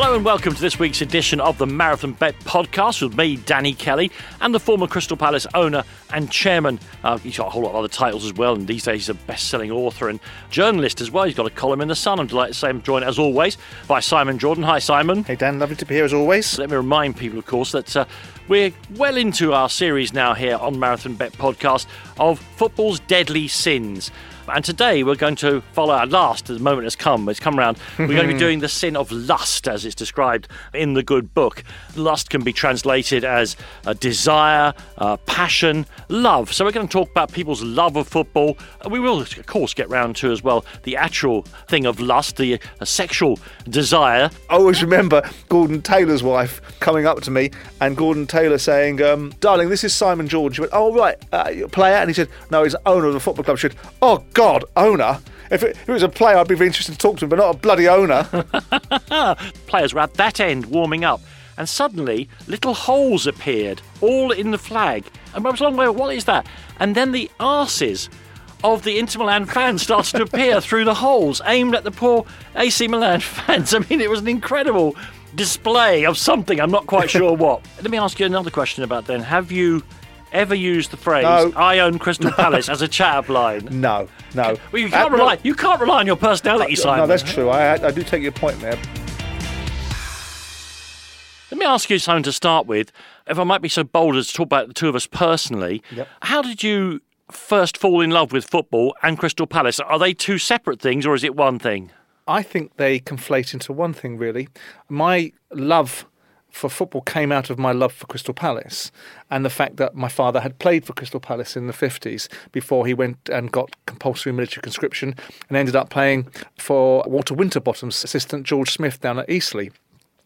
Hello and welcome to this week's edition of the Marathon Bet podcast with me, Danny Kelly, and the former Crystal Palace owner and chairman. Uh, he's got a whole lot of other titles as well, and these days he's a best selling author and journalist as well. He's got a column in The Sun. I'm delighted to say I'm joined, as always, by Simon Jordan. Hi, Simon. Hey, Dan, lovely to be here as always. Let me remind people, of course, that uh, we're well into our series now here on Marathon Bet podcast of football's deadly sins. And today we're going to follow at last, the moment has come, it's come around. We're going to be doing the sin of lust as it's described in the good book. Lust can be translated as a desire, uh, passion, love. So we're going to talk about people's love of football. We will, of course, get round to as well the actual thing of lust, the uh, sexual desire. I always remember Gordon Taylor's wife coming up to me and Gordon Taylor saying, um, Darling, this is Simon Jordan. She went, Oh, right, uh, player? And he said, No, he's owner of the football club. She said, Oh, God, owner? If it, if it was a player, I'd be very interested to talk to him, but not a bloody owner. Players were at that end warming up, and suddenly little holes appeared, all in the flag. And I was long way, what is that? And then the arses of the Inter Milan fans started to appear through the holes, aimed at the poor AC Milan fans. I mean, it was an incredible display of something. I'm not quite sure what. Let me ask you another question about then. Have you ever used the phrase No. "I own Crystal Palace" as a chat line? no, no. Well, you can't Uh, rely. You can't rely on your personality, Simon. No, that's true. I, I do take your point there. Let me ask you, Simon, to start with, if I might be so bold as to talk about the two of us personally. Yep. How did you first fall in love with football and Crystal Palace? Are they two separate things, or is it one thing? I think they conflate into one thing, really. My love for football came out of my love for Crystal Palace and the fact that my father had played for Crystal Palace in the 50s before he went and got compulsory military conscription and ended up playing for Walter Winterbottom's assistant George Smith down at Eastleigh.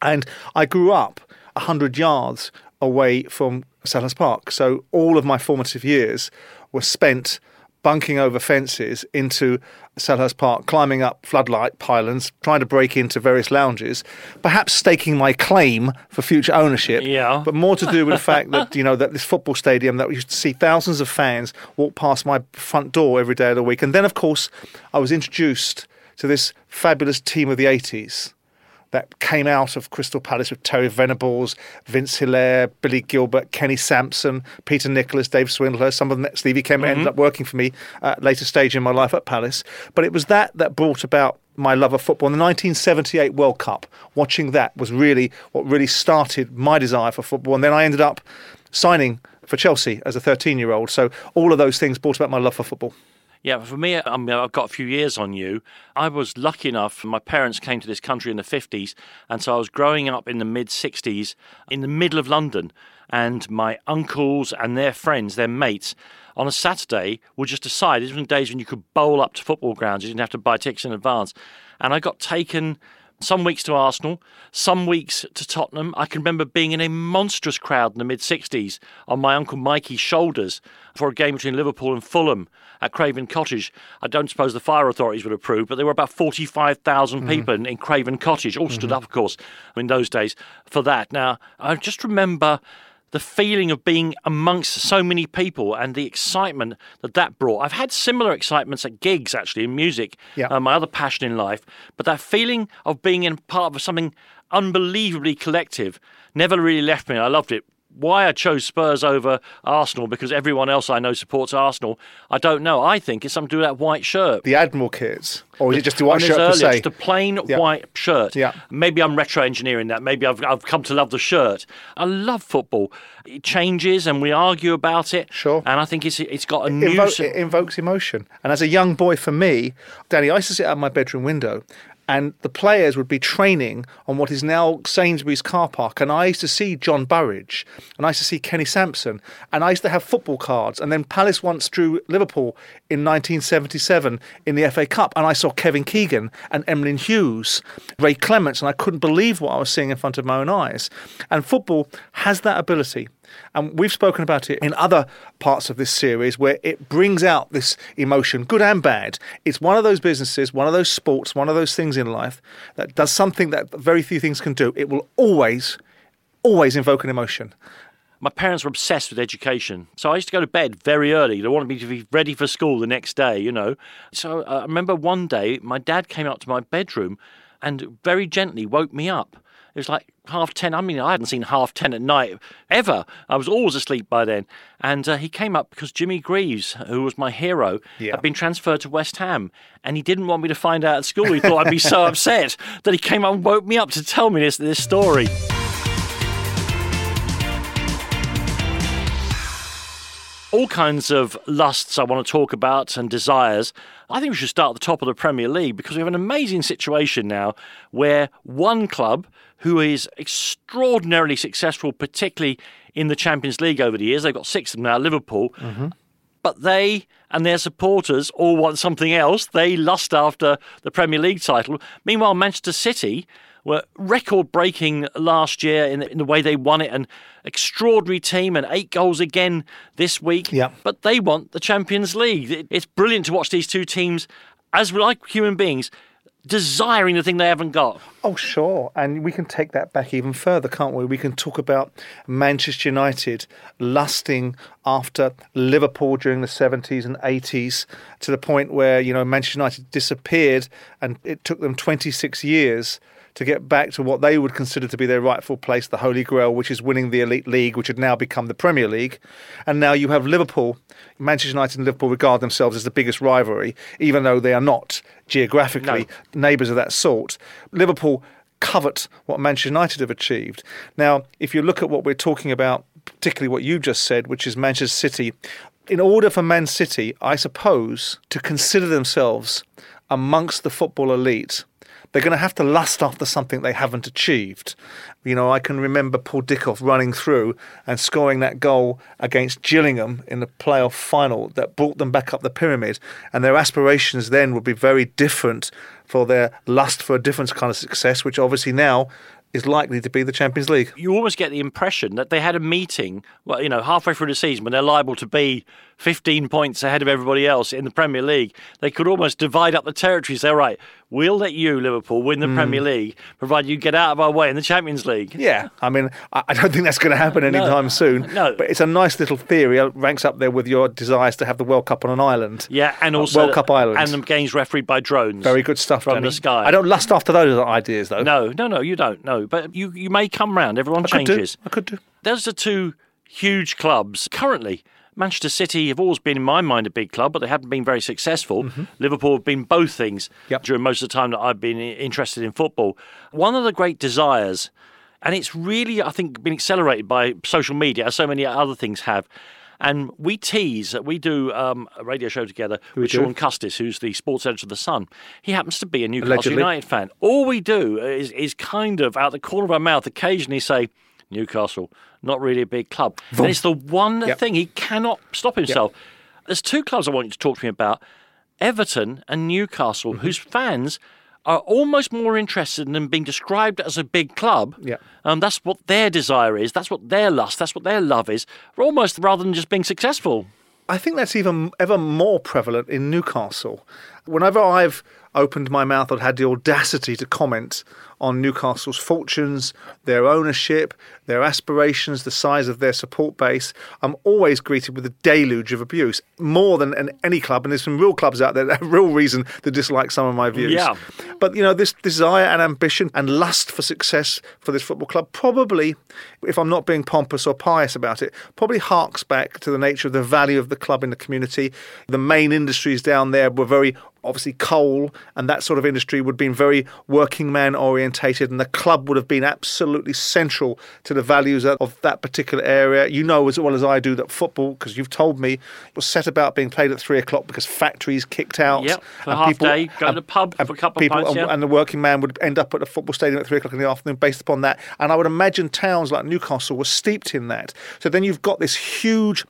And I grew up 100 yards away from Selhurst Park. So all of my formative years were spent bunking over fences into Selhurst Park, climbing up floodlight pylons, trying to break into various lounges, perhaps staking my claim for future ownership. Yeah. But more to do with the fact that, you know, that this football stadium that we used to see thousands of fans walk past my front door every day of the week. And then, of course, I was introduced to this fabulous team of the 80s that came out of Crystal Palace with Terry Venables, Vince Hilaire, Billy Gilbert, Kenny Sansom, Peter Nicholas, Dave Swindler. Some of them, Stevie Kemp ended mm-hmm. up working for me at a later stage in my life at Palace. But it was that that brought about my love of football. In the 1978 World Cup, watching that was really what really started my desire for football. And then I ended up signing for Chelsea as a 13 year old. So all of those things brought about my love for football. Yeah, for me, I mean, I've got a few years on you. I was lucky enough, my parents came to this country in the 50s, and so I was growing up in the mid 60s in the middle of London. And my uncles and their friends, their mates, on a Saturday would just decide, these were days when you could bowl up to football grounds, you didn't have to buy tickets in advance. And I got taken some weeks to Arsenal, some weeks to Tottenham. I can remember being in a monstrous crowd in the mid 60s on my Uncle Mikey's shoulders for a game between Liverpool and Fulham at Craven Cottage. I don't suppose the fire authorities would approve, but there were about 45,000 mm-hmm. people in, in Craven Cottage, all stood mm-hmm. up, of course, in those days for that. Now, I just remember the feeling of being amongst so many people and the excitement that that brought. I've had similar excitements at gigs, actually, in music, Yeah. uh, my other passion in life, but that feeling of being in part of something unbelievably collective never really left me. I loved it. Why I chose Spurs over Arsenal because everyone else I know supports Arsenal, I don't know. I think it's something to do with that white shirt. The Admiral kits, or is it just the white shirt per se? Just a plain Yeah. white shirt. Yeah. Maybe I'm retro engineering that. Maybe I've, I've come to love the shirt. I love football. It changes and we argue about it. Sure. And I think it's it's got a new. Invo- it invokes emotion. And as a young boy, for me, Danny, I used to sit out my bedroom window, and the players would be training on what is now Sainsbury's car park. And I used to see John Burridge, and I used to see Kenny Sansom, and I used to have football cards. And then Palace once drew Liverpool in 1977 in the FA Cup, and I saw Kevin Keegan and Emlyn Hughes, Ray Clemence, and I couldn't believe what I was seeing in front of my own eyes. And football has that ability. And we've spoken about it in other parts of this series where it brings out this emotion, good and bad. It's one of those businesses, one of those sports, one of those things in life that does something that very few things can do. It will always, always invoke an emotion. My parents were obsessed with education. So I used to go to bed very early. They wanted me to be ready for school the next day, you know. So I remember one day my dad came up to my bedroom and very gently woke me up. It was like half 10. I mean, I hadn't seen half 10 at night ever. I was always asleep by then. And uh, he came up because Jimmy Greaves, who was my hero, Yeah. had been transferred to West Ham. And he didn't want me to find out at school. He thought I'd be so upset that he came up and woke me up to tell me this, this story. All kinds of lusts I want to talk about and desires. I think we should start at the top of the Premier League because we have an amazing situation now where one club who is extraordinarily successful, particularly in the Champions League over the years, they've got six of them now, Liverpool, mm-hmm. but they and their supporters all want something else. They lust after the Premier League title. Meanwhile, Manchester City were record breaking last year in the, in the way they won it, an extraordinary team, and eight goals again this week. Yeah. But they want the Champions League. It- It's brilliant to watch these two teams, as like human beings, desiring the thing they haven't got. Oh, sure. And we can take that back even further, can't we? We can talk about Manchester United lusting after Liverpool during the 70s and 80s to the point where, you know, Manchester United disappeared and it took them 26 years to get back to what they would consider to be their rightful place, the Holy Grail, which is winning the Elite League, which had now become the Premier League. And now you have Liverpool. Manchester United and Liverpool regard themselves as the biggest rivalry, even though they are not geographically neighbours of that sort. Liverpool covet what Manchester United have achieved. Now, if you look at what we're talking about, particularly what you just said, which is Manchester City, in order for Man City, I suppose, to consider themselves amongst the football elite, they're going to have to lust after something they haven't achieved. You know, I can remember Paul Dickov running through and scoring that goal against Gillingham in the playoff final that brought them back up the pyramid. And their aspirations then would be very different for their lust for a different kind of success, which obviously now is likely to be the Champions League. you almost get the impression that they had a meeting, well, you know, halfway through the season when they're liable to be 15 points ahead of everybody else in the Premier League. They could almost divide up the territories. Say, right, we'll let you, Liverpool, win the Premier League, provided you get out of our way in the Champions League. Yeah, I mean, I don't think that's going to happen anytime soon. no. but it's a nice little theory. It ranks up there with your desires to have the World Cup on an island. Yeah, and Uh, also World Cup Island. and the games refereed by drones. Very good stuff from Danny. the sky. I don't lust after those ideas though. No, no, no, you don't. No, but you you may come round. Everyone I could changes. I could do. Those are two huge clubs currently. Manchester City have always been, in my mind, a big club, but they haven't been very successful. Liverpool have been both things Mm-hmm. Yep. during most of the time that I've been interested in football. One of the great desires, and it's really, I think, been accelerated by social media, as so many other things have. And we tease that we do um, a radio show together with do? Shaun Custis, who's the sports editor of The Sun. He happens to be a Newcastle Allegedly. United fan. All we do is, is kind of, out the corner of our mouth, occasionally say, Newcastle, not really a big club. And it's the one Yep. thing he cannot stop himself. There's two clubs I want you to talk to me about Everton and Newcastle, Mm-hmm. whose fans are almost more interested in being described as a big club. Yeah. Um, that's what their desire is. That's what their lust. That's what their love is. Almost rather than just being successful. I think that's even ever more prevalent in Newcastle. Whenever I've opened my mouth, I've had the audacity to comment on Newcastle's fortunes, their ownership, their aspirations, the size of their support base. I'm always greeted with a deluge of abuse, more than in any club. And there's some real clubs out there that have real reason to dislike some of my views. Yeah. But you know, this desire and ambition and lust for success for this football club probably, if I'm not being pompous or pious about it, probably harks back to the nature of the value of the club in the community. The main industries down there were very obviously coal and that sort of industry would have been very working man orientated and the club would have been absolutely central to the values of- that particular area. You know as well as I do that football, because you've told me, was set about being played at three o'clock because factories kicked out. Yep, and half day, go to the pub and for a couple of pints, yeah. and the working man would end up at a football stadium at three o'clock in the afternoon based upon that. And I would imagine towns like Newcastle were steeped in that. So then you've got this huge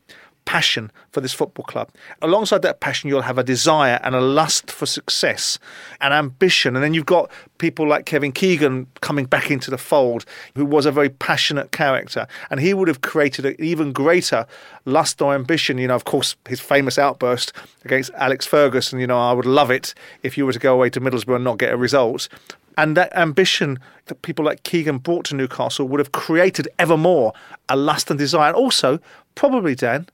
passion for this football club. Alongside that passion, you'll have a desire and a lust for success and ambition. And then you've got people like Kevin Keegan coming back into the fold, who was a very passionate character. And he would have created an even greater lust or ambition. You know, of course, his famous outburst against Alex Ferguson, you know, I would love it if you were to go away to Middlesbrough and not get a result. And that ambition that people like Keegan brought to Newcastle would have created ever more a lust and desire. And also, probably, Dan,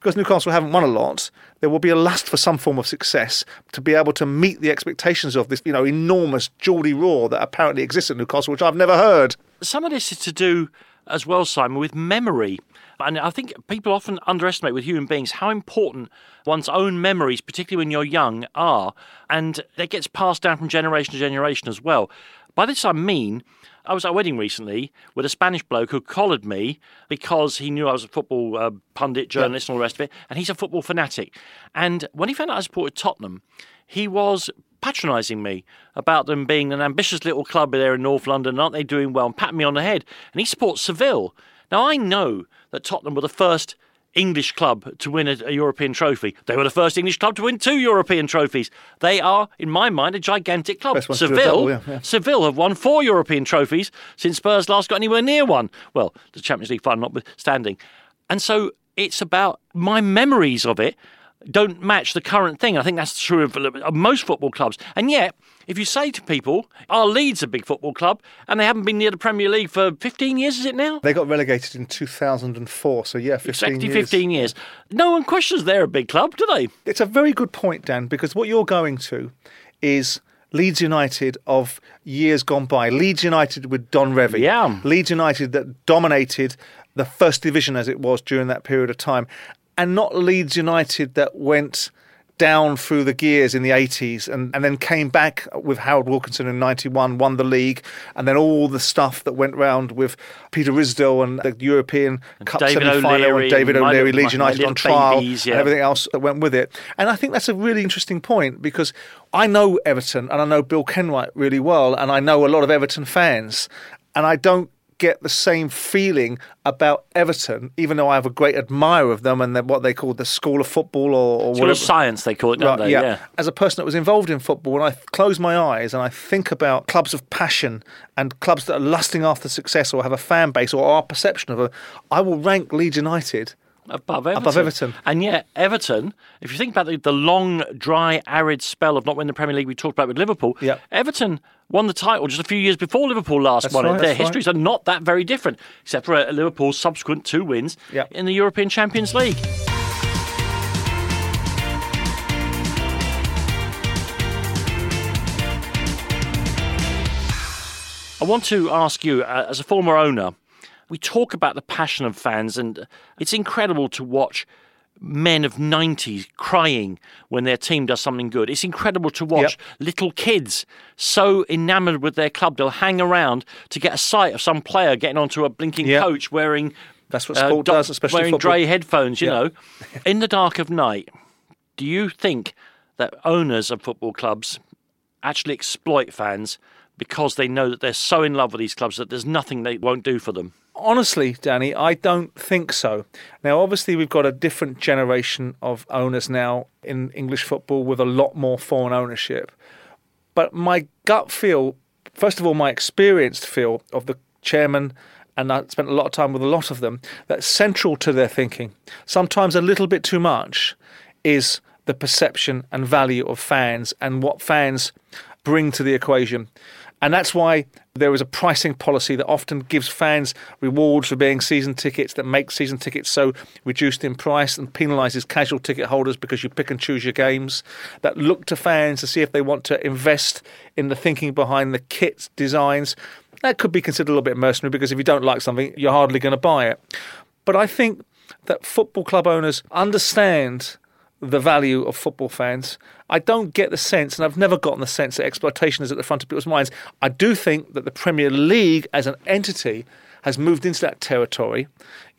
because Newcastle haven't won a lot, there will be a lust for some form of success to be able to meet the expectations of this, you know, enormous Geordie roar that apparently exists at Newcastle, which I've never heard. Some of this is to do as well, Simon, with memory. And I think people often underestimate with human beings how important one's own memories, particularly when you're young, are. And that gets passed down from generation to generation as well. By this I mean, I was at a wedding recently with a Spanish bloke who collared me because he knew I was a football uh, pundit, journalist, and all the rest of it. And he's a football fanatic. And when he found out I supported Tottenham, he was patronising me about them being an ambitious little club there in North London. Aren't they doing well? And patting me on the head. And he supports Seville. Now, I know that Tottenham were the first English club to win a, a, European trophy. They were the first English club to win two European trophies. They are, in my mind, a gigantic club. Seville, double, yeah, yeah. Seville have won four European trophies since Spurs last got anywhere near one. Well, the Champions League final notwithstanding. And so it's about my memories of it don't match the current thing. I think that's true of, of most football clubs. And yet, if you say to people, our Leeds a big football club, and they haven't been near the Premier League for 15 years, is it now? They got relegated in 2004, so yeah, 15 exactly years. 15 years. No one questions they're a big club, do they? It's a very good point, Dan, because what you're going to is Leeds United of years gone by. Leeds United with Don Revie. Yeah. Leeds United that dominated the first division as it was during that period of time and not Leeds United that went down through the gears in the 80s and, and then came back with Howard Wilkinson in 91, won the league, and then all the stuff that went round with Peter Ridsdale and the European and Cup semi final and David O'Leary, Leeds United on trial, babies, yeah. and everything else that went with it. And I think that's a really interesting point because I know Everton and I know Bill Kenwright really well, and I know a lot of Everton fans, and I don't get the same feeling about Everton, even though I have a great admirer of them and what they call the school of football or, or school of science, they call it, don't right, they? Yeah. yeah. As a person that was involved in football, when I close my eyes and I think about clubs of passion and clubs that are lusting after success or have a fan base or our perception of it, I will rank Leeds United above Everton. Above Everton. And yet, Everton, if you think about the, the long, dry, arid spell of not winning the Premier League we talked about with Liverpool, yep. Everton won the title just a few years before Liverpool last that's won right, it. Their right. histories are not that very different, except for uh, Liverpool's subsequent two wins yep. in the European Champions League. I want to ask you, uh, as a former owner, we talk about the passion of fans, and it's incredible to watch men of 90 crying when their team does something good. It's incredible to watch yep. little kids so enamored with their club they'll hang around to get a sight of some player getting onto a blinking yep. coach wearing that's what sport uh, does, especially wearing football. grey headphones. You yep. know, in the dark of night, do you think that owners of football clubs actually exploit fans because they know that they're so in love with these clubs that there's nothing they won't do for them? Honestly, Danny, I don't think so. Now, obviously, we've got a different generation of owners now in English football with a lot more foreign ownership. But my gut feel, first of all, my experienced feel of the chairman, and I spent a lot of time with a lot of them, that central to their thinking, sometimes a little bit too much, is the perception and value of fans and what fans bring to the equation. And that's why there is a pricing policy that often gives fans rewards for being season tickets that makes season tickets so reduced in price and penalises casual ticket holders because you pick and choose your games. That look to fans to see if they want to invest in the thinking behind the kit designs. That could be considered a little bit mercenary because if you don't like something, you're hardly going to buy it. But I think that football club owners understand the value of football fans. I don't get the sense, and I've never gotten the sense that exploitation is at the front of people's minds. I do think that the Premier League as an entity has moved into that territory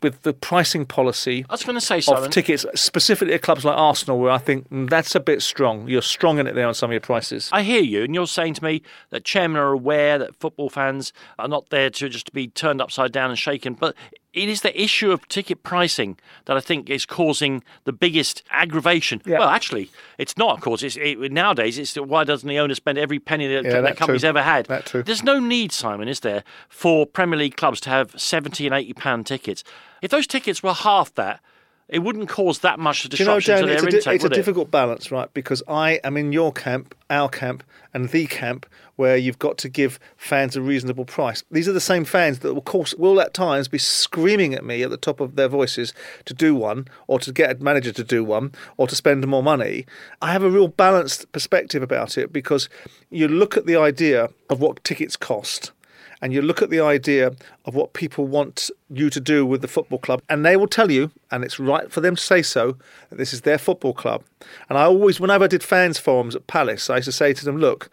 with the pricing policy I was going to say, of Simon, tickets, specifically at clubs like Arsenal, where I think mm, that's a bit strong. You're strong in it there on some of your prices. I hear you, and you're saying to me that chairmen are aware that football fans are not there to just be turned upside down and shaken, but it is the issue of ticket pricing that I think is causing the biggest aggravation. Yeah. Well, actually, it's not, of course. It's, it, nowadays, it's why doesn't the owner spend every penny that, Yeah, that that company's too. ever had? That too. There's no need, Simon, is there, for Premier League clubs to have 70 and 80 pound tickets. If those tickets were half that, it wouldn't cause that much Do you know, disruption Dan, to it's, their a, it's a it? difficult balance, right? Because I am in your camp, our camp, and the camp where you've got to give fans a reasonable price. These are the same fans that, of course, will at times be screaming at me at the top of their voices to do one, or to get a manager to do one, or to spend more money. I have a real balanced perspective about it because you look at the idea of what tickets cost and you look at the idea of what people want you to do with the football club, and they will tell you, and it's right for them to say so, that this is their football club. And I always, whenever I did fans forums at Palace, I used to say to them, look,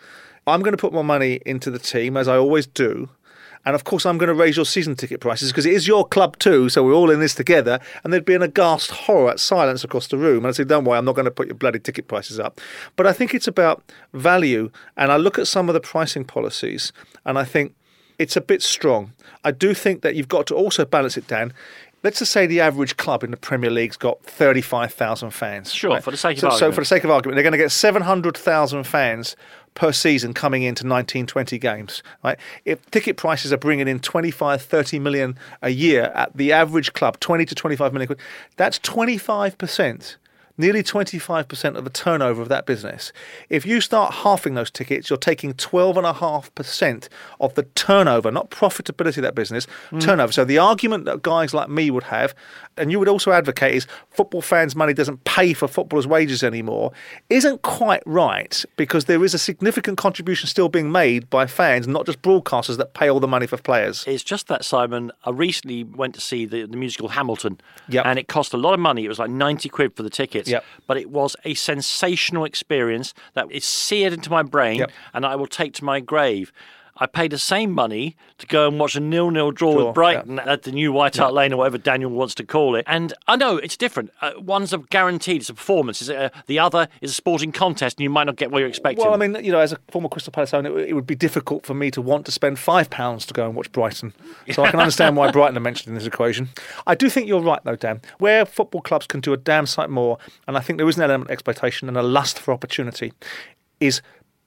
I'm going to put more money into the team, as I always do. And of course, I'm going to raise your season ticket prices because it is your club too. So we're all in this together. And there'd be an aghast horror at silence across the room. And I said, Don't worry, I'm not going to put your bloody ticket prices up. But I think it's about value. And I look at some of the pricing policies and I think it's a bit strong. I do think that you've got to also balance it down. Let's just say the average club in the Premier League's got 35,000 fans. Sure, for the sake of so, So, for the sake of argument, they're going to get 700,000 fans per season coming into 19, 20 games. Right? If ticket prices are bringing in 25, 30 million a year at the average club, 20 to 25 million that's 25%. Nearly 25% of the turnover of that business. If you start halving those tickets, you're taking 12.5% of the turnover, not profitability of that business, mm. turnover. So the argument that guys like me would have, and you would also advocate, is football fans' money doesn't pay for footballers' wages anymore, isn't quite right because there is a significant contribution still being made by fans, not just broadcasters that pay all the money for players. It's just that, Simon. I recently went to see the, the musical Hamilton, Yep. and it cost a lot of money. It was like 90 quid for the tickets, Yep. but it was a sensational experience that is seared into my brain Yep. and I will take to my grave. I paid the same money to go and watch a nil-nil draw Draw, with Brighton at the new White Hart Lane or whatever Daniel wants to call it. And I know it's different. Uh, one's a guaranteed; it's a performance. Is a, the other is a sporting contest, and you might not get what you're expecting. Well, I mean, you know, as a former Crystal Palace owner, it, it would be difficult for me to want to spend five pounds to go and watch Brighton. So I can understand why Brighton are mentioned in this equation. I do think you're right, though, Dan. Where football clubs can do a damn sight more, and I think there is an element of exploitation and a lust for opportunity, is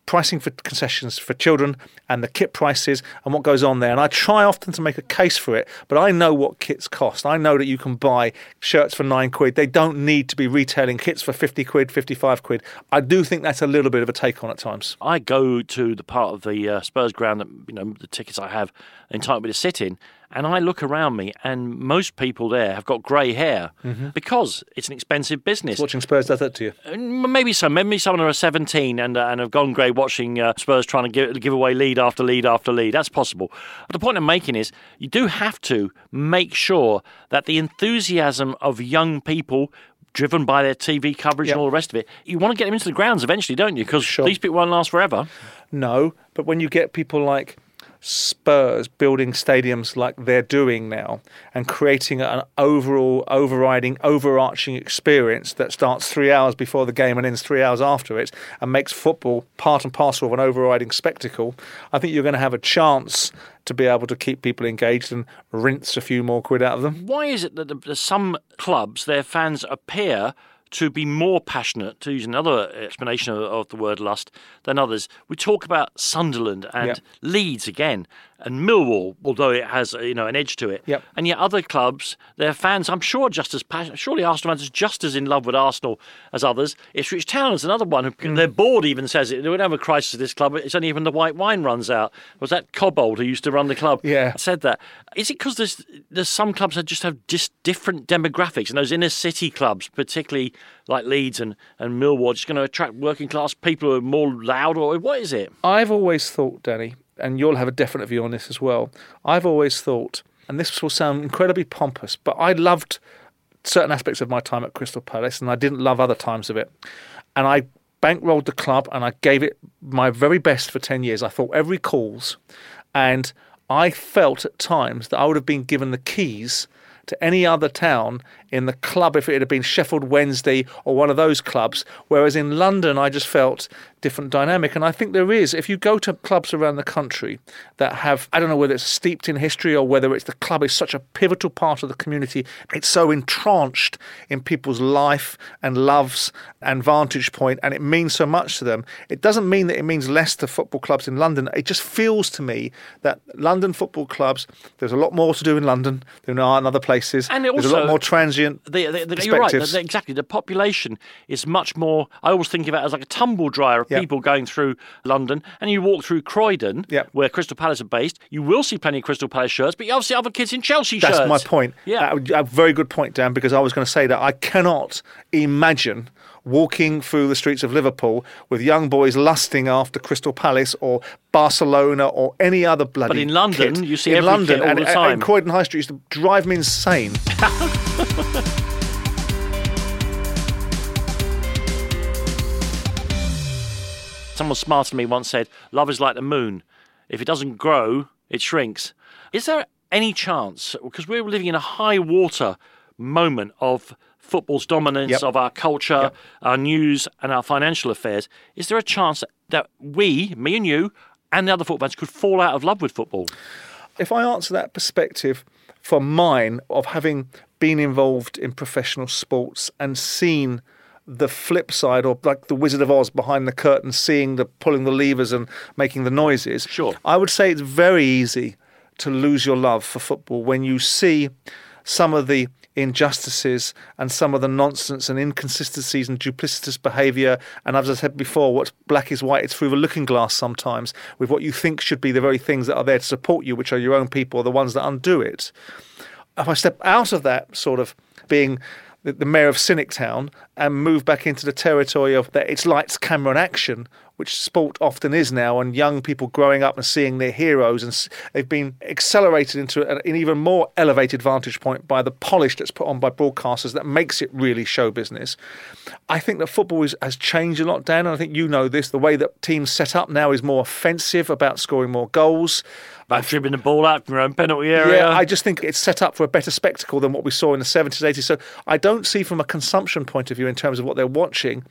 pricing for concessions for children and the kit prices and what goes on there. And I try often to make a case for it, but I know what kits cost. I know that you can buy shirts for nine quid. They don't need to be retailing kits for 50 quid, 55 quid. I do think that's a little bit of a take on at times. I go to the part of the uh, Spurs ground that you know the tickets I have entitled me to sit in, and I look around me, and most people there have got grey hair because it's an expensive business. Watching Spurs does that to you. And Maybe some, maybe someone who are 17 and uh, and have gone grey watching uh, Spurs trying to give, give away lead after lead after lead. That's possible. But the point I'm making is you do have to make sure that the enthusiasm of young people. Driven by their TV coverage Yep. and all the rest of it, you want to get them into the grounds eventually, don't you? Because Sure. these people won't last forever. No, but when you get people like Spurs building stadiums like they're doing now and creating an overall, overriding, overarching experience that starts three hours before the game and ends three hours after it and makes football part and parcel of an overriding spectacle, I think you're going to have a chance to be able to keep people engaged and rinse a few more quid out of them. Why is it that some clubs, their fans appear to be more passionate, to use another uh, explanation of, of the word lust, than others? We talk about Sunderland and. Leeds again, and Millwall, although it has you know an edge to it. Yep. And yet other clubs, their fans, I'm sure, are just as passionate. Surely Arsenal fans are just as in love with Arsenal as others. Ipswich Town is another one. Who, Their board even says it. They would have a crisis at this club. It's only when the white wine runs out. Was that Cobbold who used to run the club? Yeah. said that. Is it because there's there's some clubs that just have just different demographics, and those inner city clubs, particularly like Leeds and and Millwall, just going to attract working class people who are more loud, or what is it? I've always thought, Danny, and you'll have a definite view on this as well. I've always thought, and this will sound incredibly pompous, but I loved certain aspects of my time at Crystal Palace, and I didn't love other times of it. And I bankrolled the club, and I gave it my very best for ten years. I thought every calls, and I felt at times that I would have been given the keys to any other town in the club if it had been Sheffield Wednesday or one of those clubs. Whereas in London, I just felt different dynamic. And I think there is, if you go to clubs around the country that have, I don't know whether it's steeped in history or whether it's the club is such a pivotal part of the community, it's so entrenched in people's life and loves and vantage point, and it means so much to them. It doesn't mean that it means less to football clubs in London. It just feels to me that London football clubs, there's a lot more to do in London than there are in other places. And There's a lot more transient The, the, the, you're right. exactly. The population is much more. I always think of it as like a tumble dryer of Yeah. people going through London. And you walk through Croydon, Yeah. where Crystal Palace are based. You will see plenty of Crystal Palace shirts, but you also see other kids in Chelsea That's shirts. That's my point. Yeah. Uh, a very good point, Dan, because I was going to say that I cannot imagine walking through the streets of Liverpool with young boys lusting after Crystal Palace or Barcelona or any other bloody. But in London, kit. you see in every London and, the time. and Croydon High Street used to drive me insane. Someone smarter than me once said, "Love is like the moon. If it doesn't grow, it shrinks." Is there any chance? Because we're living in a high water moment of football's dominance, Yep. of our culture, our news, and our financial affairs. Is there a chance that we, me and you, and the other football fans, could fall out of love with football? if I answer that perspective from mine of having been involved in professional sports and seen the flip side or like the Wizard of Oz behind the curtain seeing the pulling the levers and making the noises Sure. I would say it's very easy to lose your love for football when you see some of the injustices and some of the nonsense and inconsistencies and duplicitous behaviour. And as I said before, what's black is white. It's through the looking glass sometimes with what you think should be the very things that are there to support you, which are your own people, are the ones that undo it. If I step out of that sort of being the, the mayor of Cynic Town and move back into the territory of that it's lights, camera, and action, which sport often is now, and young people growing up and seeing their heroes, and they've been accelerated into an, an even more elevated vantage point by the polish that's put on by broadcasters that makes it really show business. I think that football is, has changed a lot, Dan, and I think you know this. The way that teams set up now is more offensive about scoring more goals. About dribbling the ball out from your own penalty area. Yeah, I just think it's set up for a better spectacle than what we saw in the 70s, 80s. So I don't see from a consumption point of view in terms of what they're watching.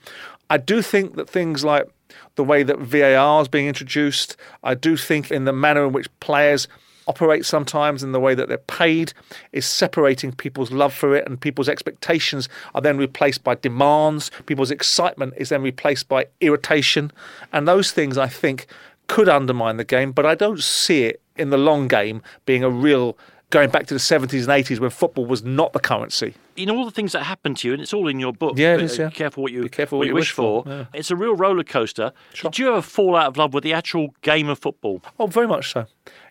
I do think that things like the way that VAR is being introduced, I do think in the manner in which players operate sometimes and the way that they're paid is separating people's love for it and people's expectations are then replaced by demands. People's excitement is then replaced by irritation. And those things i think could undermine the game but i don't see it in the long game being a real going back to the 70s and 80s when football was not the currency In all the things that happened to you, and it's all in your book. Yeah, it is, uh, yeah. Careful what you Be careful what you wish wish for, for. yeah. It's a real roller coaster. Did you ever fall out of love with the actual game of football? Oh, very much so.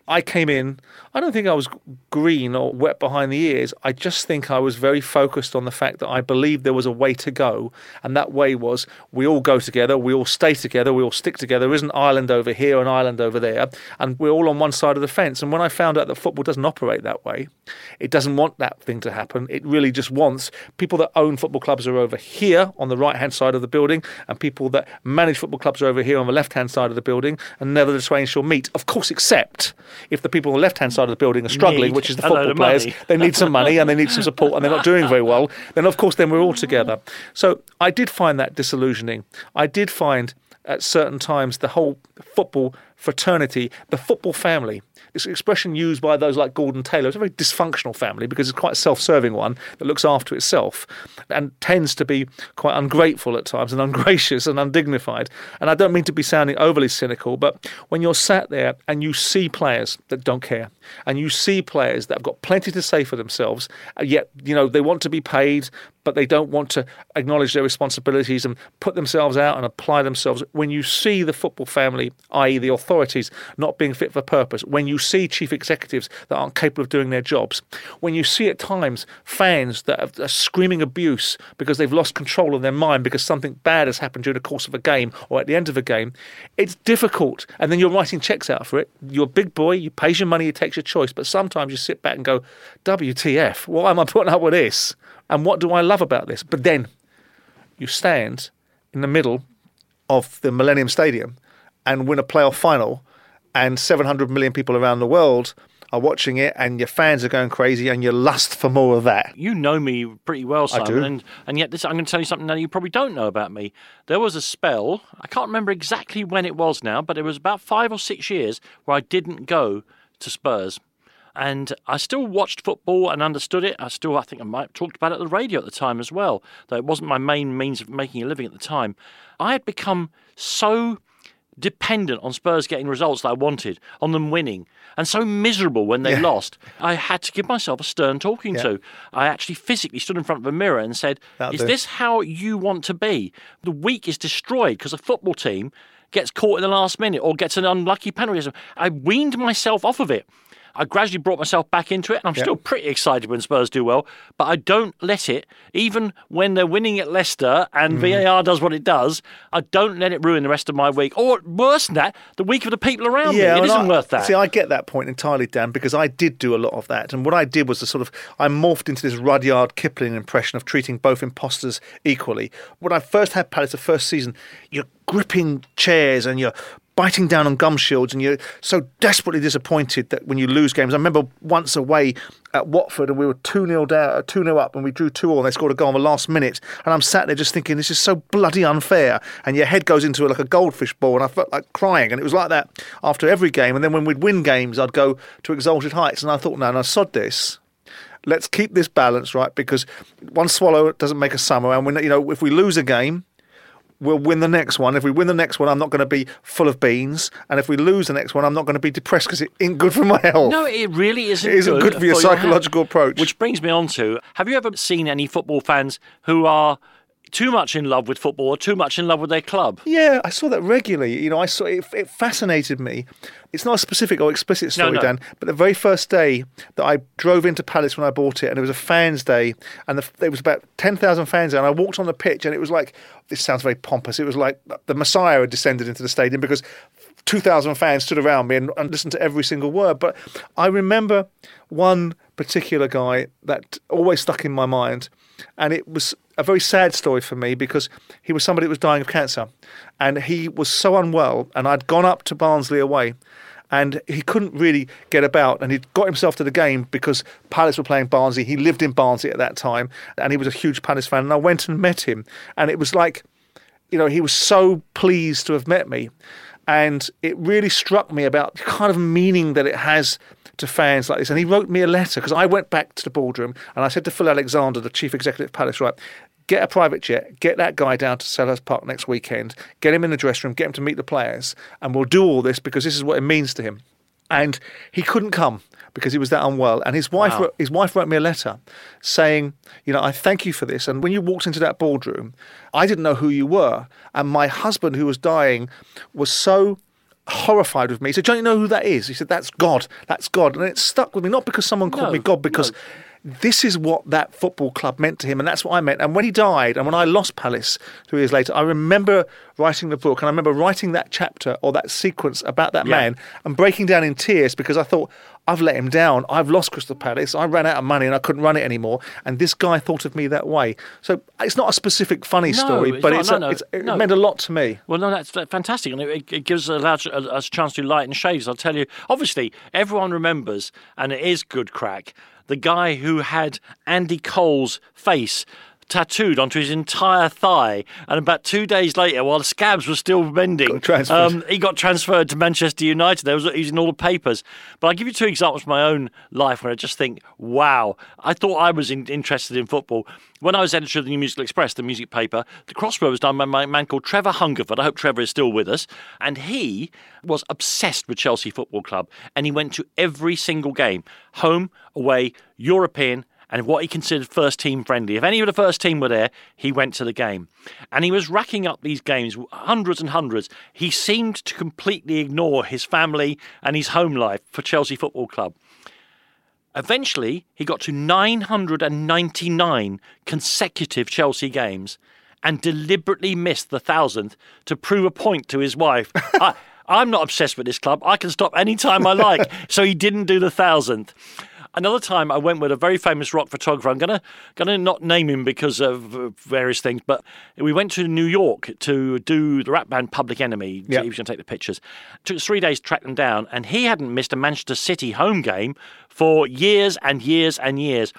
I came in, I don't think I was green or wet behind the ears. I just think I was very focused on the fact that I believed there was a way to go. And that way was we all go together, we all stay together, we all stick together. There isn't Ireland over here and Ireland over there. And we're all on one side of the fence. And when I found out that football doesn't operate that way, it doesn't want that thing to happen. It really just wants people that own football clubs are over here on the right hand side of the building, and people that manage football clubs are over here on the left hand side of the building, and never the twain shall meet. Of course, except if the people on the left hand side of the building are struggling, Need which is the football players, they need some money and they need some support, and they're not doing very well. Then, of course, then we're all together. So I did find that disillusioning. I did find at certain times the whole football fraternity, the football family. Expression used by those like Gordon Taylor. It's a very dysfunctional family because it's quite a self-serving one that looks after itself and tends to be quite ungrateful at times and ungracious and undignified. And I don't mean to be sounding overly cynical, but when you're sat there and you see players that don't care, and you see players that have got plenty to say for themselves, uh, yet you know they want to be paid, but they don't want to acknowledge their responsibilities and put themselves out and apply themselves. When you see the football family, i.e., the authorities, not being fit for purpose, when you see chief executives that aren't capable of doing their jobs, when you see at times fans that are- screaming abuse because they've lost control of their mind because something bad has happened during the course of a game or at the end of a game, it's difficult. And then you're writing checks out for it. You're a big boy, you pays your money, you takes your choice. But sometimes you sit back and go, WTF, why am I putting up with this? And what do I love about this? But then you stand in the middle of the Millennium Stadium and win a playoff final, and 700 million people around the world are watching it, and your fans are going crazy, and you lust for more of that. You know me pretty well, Simon, do. and and yet this I'm going to tell you something that you probably don't know about me. There was a spell I can't remember exactly when it was now, but it was about five or six years where I didn't go to Spurs. And I still watched football and understood it. I still, I think I might have talked about it at the radio at the time as well, though it wasn't my main means of making a living at the time. I had become so dependent on Spurs getting results that I wanted, on them winning, and so miserable when they Yeah. lost. I had to give myself a stern talking Yeah. to. I actually physically stood in front of a mirror and said, That'll Is do. this how you want to be? The week is destroyed because a football team gets caught in the last minute or gets an unlucky penalty. I weaned myself off of it. I gradually brought myself back into it, and I'm Yeah. still pretty excited when Spurs do well. But I don't let it, even when they're winning at Leicester and Mm. VAR does what it does. I don't let it ruin the rest of my week, or worse than that, the week of the people around me. It isn't I- worth that. See, I get that point entirely, Dan, because I did do a lot of that. And what I did was to sort of, I morphed into this Rudyard Kipling impression of treating both imposters equally. When I first had Palace the first season, you're gripping chairs and you're biting down on gum shields and you're so desperately disappointed that when you lose games. I remember once away at Watford and we were 2 0 down, uh, 2 0 up and we drew 2 all and they scored a goal in the last minute. And I'm sat there just thinking, this is so bloody unfair. And your head goes into like a goldfish ball and I felt like crying. And it was like that after every game. And then when we'd win games, I'd go to exalted heights. And I thought, no, no, sod this. Let's keep this balance, right? Because one swallow doesn't make a summer. And when, you know, if we lose a game, we'll win the next one. If we win the next one, I'm not going to be full of beans. And if we lose the next one, I'm not going to be depressed because it ain't good for my health. no, it really isn't. It isn't good for your health. psychological approach. Which brings me on to: Have you ever seen any football fans who are too much in love with football or too much in love with their club? Yeah, I saw that regularly. You know, I saw it, it fascinated me. It's not a specific or explicit story, no. Dan, but the very first day that I drove into Palace when I bought it, and it was a fans' day, and the, there was about 10,000 fans there, and I walked on the pitch, and it was like, this sounds very pompous, it was like the Messiah had descended into the stadium because 2,000 fans stood around me and, and listened to every single word. But I remember one particular guy that always stuck in my mind, and it was a very sad story for me because he was somebody that was dying of cancer, and he was so unwell, and I'd gone up to Barnsley away. And he couldn't really get about, and he'd got himself to the game because Palace were playing Barnsley. He lived in Barnsley at that time, and he was a huge Palace fan. And I went and met him, and it was like, you know, he was so pleased to have met me. And it really struck me about the kind of meaning that it has to fans like this. And he wrote me a letter because I went back to the boardroom and I said to Phil Alexander, the chief executive of Palace, right, get a private jet, get that guy down to Selhurst Park next weekend, get him in the dressing room, get him to meet the players, and we'll do all this because this is what it means to him. And he couldn't come because he was that unwell. And his wife, Wow. wrote, his wife wrote me a letter saying, you know, I thank you for this. And when you walked into that boardroom, I didn't know who you were. And my husband, who was dying, was so horrified with me. He said, Don't you know who that is? He said, That's God. That's God. And it stuck with me, not because someone called No, me God, because this is what that football club meant to him, and that's what I meant. And when he died, and when I lost Palace two years later, I remember writing the book, and I remember writing that chapter or that sequence about that Yeah. man and breaking down in tears because I thought, I've let him down. I've lost Crystal Palace. I ran out of money and I couldn't run it anymore. And this guy thought of me that way. So it's not a specific funny No, story, it's but not. it's, No, a, no, it's it meant a lot to me. Well, no, that's that's fantastic, and it, it gives us a, a, a chance to lighten shades. I'll tell you. Obviously, everyone remembers, and it is good crack. The guy who had Andy Cole's face tattooed onto his entire thigh, and about two days later, while the scabs were still mending, Got um, he got transferred to Manchester United. There was he's in all the papers. But I'll give you two examples from my own life where I just think, wow, I thought I was in, interested in football. When I was editor of the New Musical Express, the music paper, the crossword was done by a man called Trevor Hungerford. I hope Trevor is still with us. And he was obsessed with Chelsea Football Club. And he went to every single game, home, away, European, and what he considered first team friendly. If any of the first team were there, he went to the game. And he was racking up these games, hundreds and hundreds. He seemed to completely ignore his family and his home life for Chelsea Football Club. Eventually, he got to 999 consecutive Chelsea games and deliberately missed the thousandth to prove a point to his wife. I, I'm not obsessed with this club. I can stop any time I like. so he didn't do the thousandth. Another time, I went with a very famous rock photographer. I'm gonna gonna not name him because of various things, but we went to New York to do the rap band Public Enemy. Yeah. He was going to take the pictures. took three days to track them down, and he hadn't missed a Manchester City home game for years and years and years.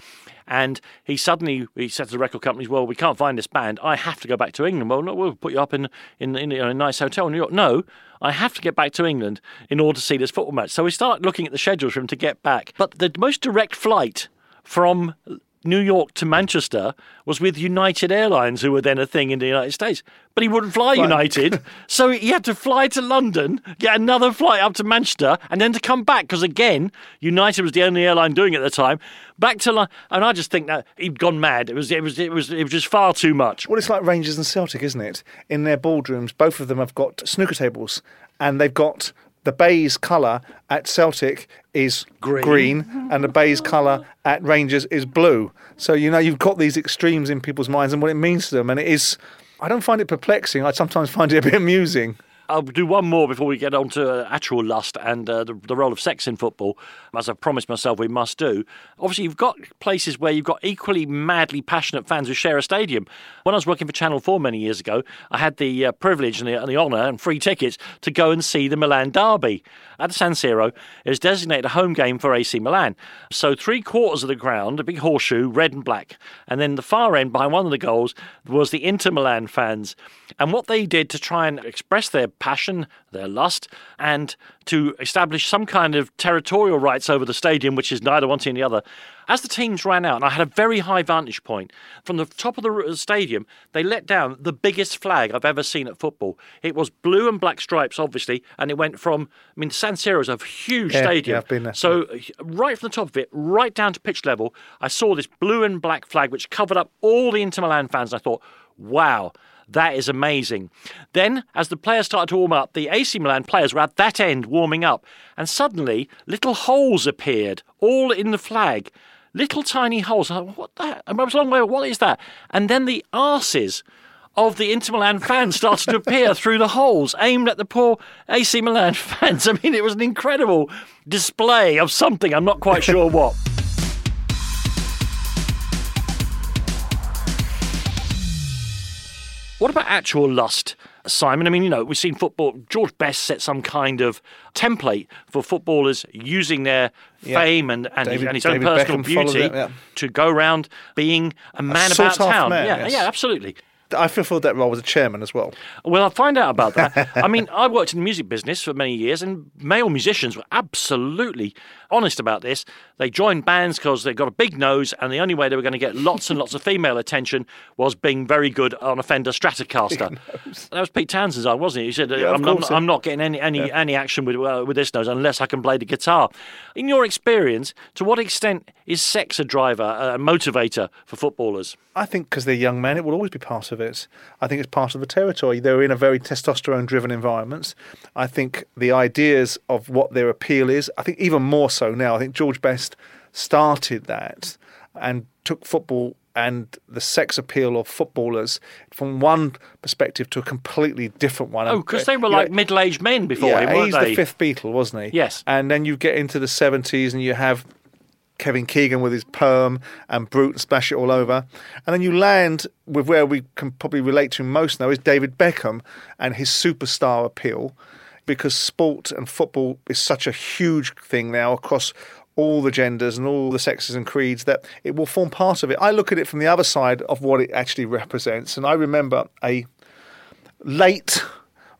And he suddenly he said to the record companies, "Well, we can't find this band. I have to go back to England. Well, no, we'll put you up in in, in a nice hotel in New York. No, I have to get back to England in order to see this football match. So we start looking at the schedules for him to get back. But the most direct flight from New York to Manchester was with United Airlines, who were then a thing in the United States. But he wouldn't fly United, so he had to fly to London, get another flight up to Manchester, and then to come back because again, United was the only airline doing it at the time. Back to London, and I just think that he'd gone mad. It was, it was, it was, it was just far too much. Well, it's like Rangers and Celtic, isn't it? In their ballrooms, both of them have got snooker tables, and they've got the baize colour at Celtic is Green. green, and the baize colour at Rangers is blue. So you know you've got these extremes in people's minds and what it means to them, and it is. I don't find it perplexing. I sometimes find it a bit amusing. I'll do one more before we get on to uh, actual lust and uh, the, the role of sex in football, as I've promised myself we must do. Obviously, you've got places where you've got equally madly passionate fans who share a stadium. When I was working for Channel 4 many years ago, I had the uh, privilege and the, and the honour and free tickets to go and see the Milan Derby at San Siro. It was designated a home game for AC Milan. So, three quarters of the ground, a big horseshoe, red and black. And then the far end, behind one of the goals, was the Inter Milan fans. And what they did to try and express their passion, their lust, and to establish some kind of territorial rights over the stadium, which is neither one team nor the other. As the teams ran out, and I had a very high vantage point from the top of the stadium, they let down the biggest flag I've ever seen at football. It was blue and black stripes, obviously, and it went from, I mean, San Siro is a huge Yeah, stadium. yeah, I've been there. So, right from the top of it, right down to pitch level, I saw this blue and black flag which covered up all the Inter Milan fans. And I thought, wow. That is amazing. Then, as the players started to warm up, the AC Milan players were at that end warming up, and suddenly little holes appeared all in the flag. Little tiny holes. I thought, what that? I was a long way. What is that? And then the arses of the Inter Milan fans started to appear through the holes aimed at the poor AC Milan fans. I mean, it was an incredible display of something. I'm not quite sure what. What about actual lust, Simon? I mean, you know, we've seen football. George Best set some kind of template for footballers using their Yeah. fame and, and, David- and his own personal Beckham beauty it, yeah. to go around being a man about sought-after town. man, yeah, yes. yeah, absolutely. I fulfilled that role as a chairman as well. Well, I'll find out about that. I mean, I worked in the music business for many years, and male musicians were absolutely honest about this. They joined bands because they got a big nose, and the only way they were going to get lots and lots of female attention was being very good on a Fender Stratocaster. That was Pete Townshend's eye, wasn't it? He said, Yeah, I'm, I'm, I'm not getting any any, any action with uh, with this nose unless I can play the guitar. In your experience, to what extent is sex a driver, a motivator for footballers? I think because they're young men, it will always be part of it. I think it's part of the territory. They're in a very testosterone driven environment. I think the ideas of what their appeal is, I think even more so now. I think George Best started that and took football and the sex appeal of footballers from one perspective to a completely different one. Oh, because they were You know, like middle aged men before yeah, him, weren't he's they? the fifth Beatle, wasn't he? Yes. And then you get into the 70s and you have Kevin Keegan with his perm and Brut and Splash It All Over. And then you land with where we can probably relate to most now is David Beckham and his superstar appeal because sport and football is such a huge thing now across all the genders and all the sexes and creeds that it will form part of it. I look at it from the other side of what it actually represents. And I remember a late,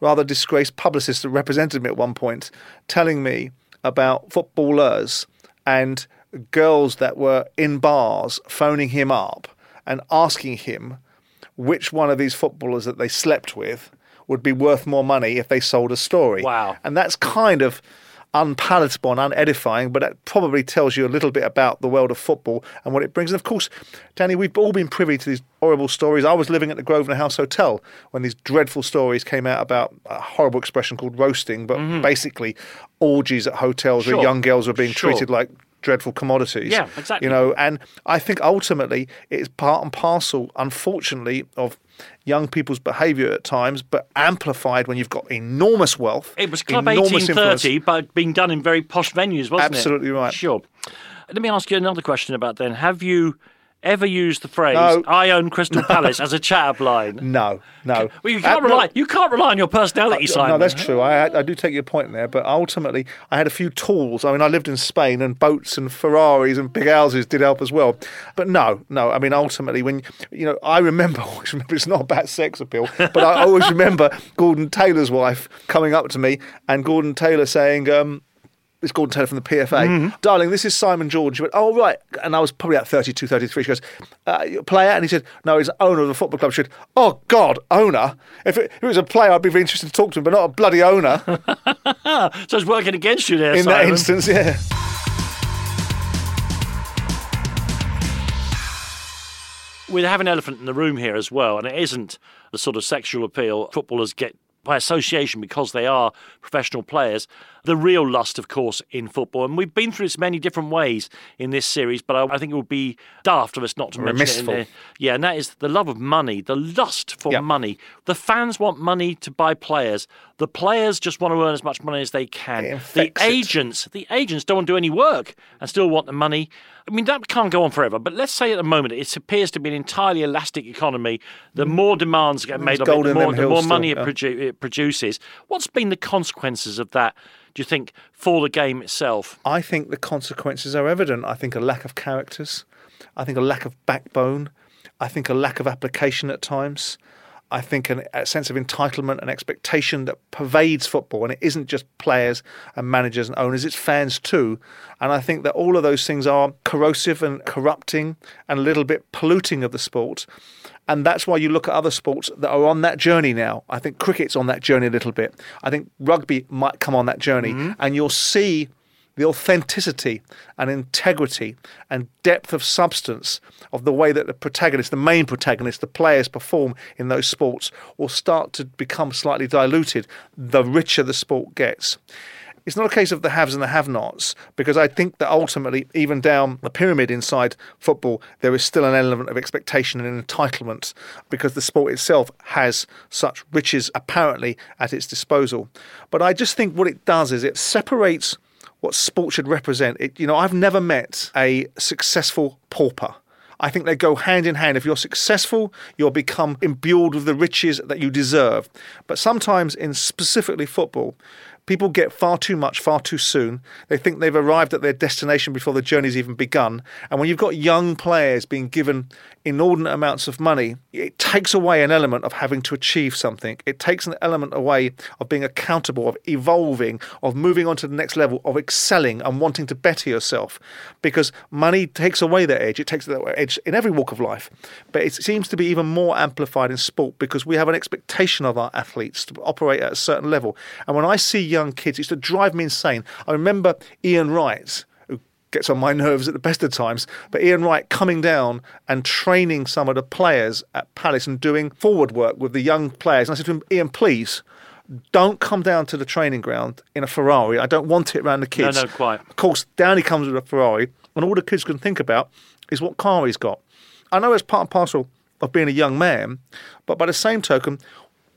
rather disgraced publicist that represented me at one point telling me about footballers and girls that were in bars phoning him up and asking him which one of these footballers that they slept with would be worth more money if they sold a story. Wow. And that's kind of unpalatable and unedifying, but that probably tells you a little bit about the world of football and what it brings. And of course, Danny, we've all been privy to these horrible stories. I was living at the Grosvenor House Hotel when these dreadful stories came out about a horrible expression called roasting, but basically orgies at hotels Mm-hmm. Sure. where young girls were being Sure. treated like dreadful commodities. Yeah, exactly. You know, and I think ultimately it's part and parcel, unfortunately, of young people's behaviour at times, but amplified when you've got enormous wealth. It was Club 1830, influence. but being done in very posh venues, wasn't it? Absolutely right. Sure. Let me ask you another question about then. Have you ever used the phrase No. "I own Crystal Palace" as a chat-up line? No, no. Well, you can't Uh, no, rely. You can't rely on your personality, Simon. No, that's true. I, I do take your point there, but ultimately, I had a few tools. I mean, I lived in Spain, and boats and Ferraris and big houses did help as well. But no, no. I mean, ultimately, when you know, I remember. always remember it's not about sex appeal, but I always remember Gordon Taylor's wife coming up to me, and Gordon Taylor saying. Um, it's Gordon Taylor from the PFA. Darling, this is Simon Jordan. She went, oh, right. And I was probably at 32, 33. She goes, uh, player? And he said, no, he's owner of the football club. She said, oh, God, owner? If it, if it was a player, I'd be very interested to talk to him, but not a bloody owner So it's working against you there, in that instance, yeah. we have an elephant in the room here as well, and it isn't the sort of sexual appeal footballers get by association because they are professional players. The real lust, of course, in football, and we've been through this many different ways in this series, but I, I think it would be daft of us not to mention it. Yeah, and that is the love of money, the lust for Yep. money. The fans want money to buy players. The players just want to earn as much money as they can. The infects it. agents, the agents don't want to do any work and still want the money. I mean, that can't go on forever. But let's say at the moment it appears to be an entirely elastic economy. The more demands get made of it, the more, the more still, money it, yeah. produ- it produces. What's been the consequences of that? Do you think for the game itself? I think the consequences are evident. I think a lack of characters. I think a lack of backbone. I think a lack of application at times. I think an, a sense of entitlement and expectation that pervades football, and it isn't just players and managers and owners; it's fans too. And I think that all of those things are corrosive and corrupting and a little bit polluting of the sport. And that's why you look at other sports that are on that journey now. I think cricket's on that journey a little bit. I think rugby might come on that journey, mm-hmm. and you'll see the authenticity and integrity and depth of substance of the way that the protagonist, the main protagonist, the players perform in those sports will start to become slightly diluted the richer the sport gets. It's not a case of the haves and the have nots, because I think that ultimately, even down the pyramid inside football, there is still an element of expectation and entitlement because the sport itself has such riches apparently at its disposal. But I just think what it does is it separates what sport should represent. It, you know, I've never met a successful pauper. I think they go hand in hand. If you're successful, you'll become imbued with the riches that you deserve. But sometimes, in specifically football, people get far too much far too soon. They think they've arrived at their destination before the journey's even begun. And when you've got young players being given inordinate amounts of money, it takes away an element of having to achieve something. It takes an element away of being accountable, of evolving, of moving on to the next level, of excelling and wanting to better yourself. Because money takes away that edge. It takes that edge in every walk of life. But it seems to be even more amplified in sport because we have an expectation of our athletes to operate at a certain level. And when I see young kids, it used to drive me insane. I remember Ian Wright, who gets on my nerves at the best of times, but Ian Wright coming down and training some of the players at Palace and doing forward work with the young players. And I said to him, Ian, please. Don't come down to the training ground in a Ferrari. I don't want it around the kids. No, no, quite. Of course, down he comes with a Ferrari, and all the kids can think about is what car he's got. I know it's part and parcel of being a young man, but by the same token,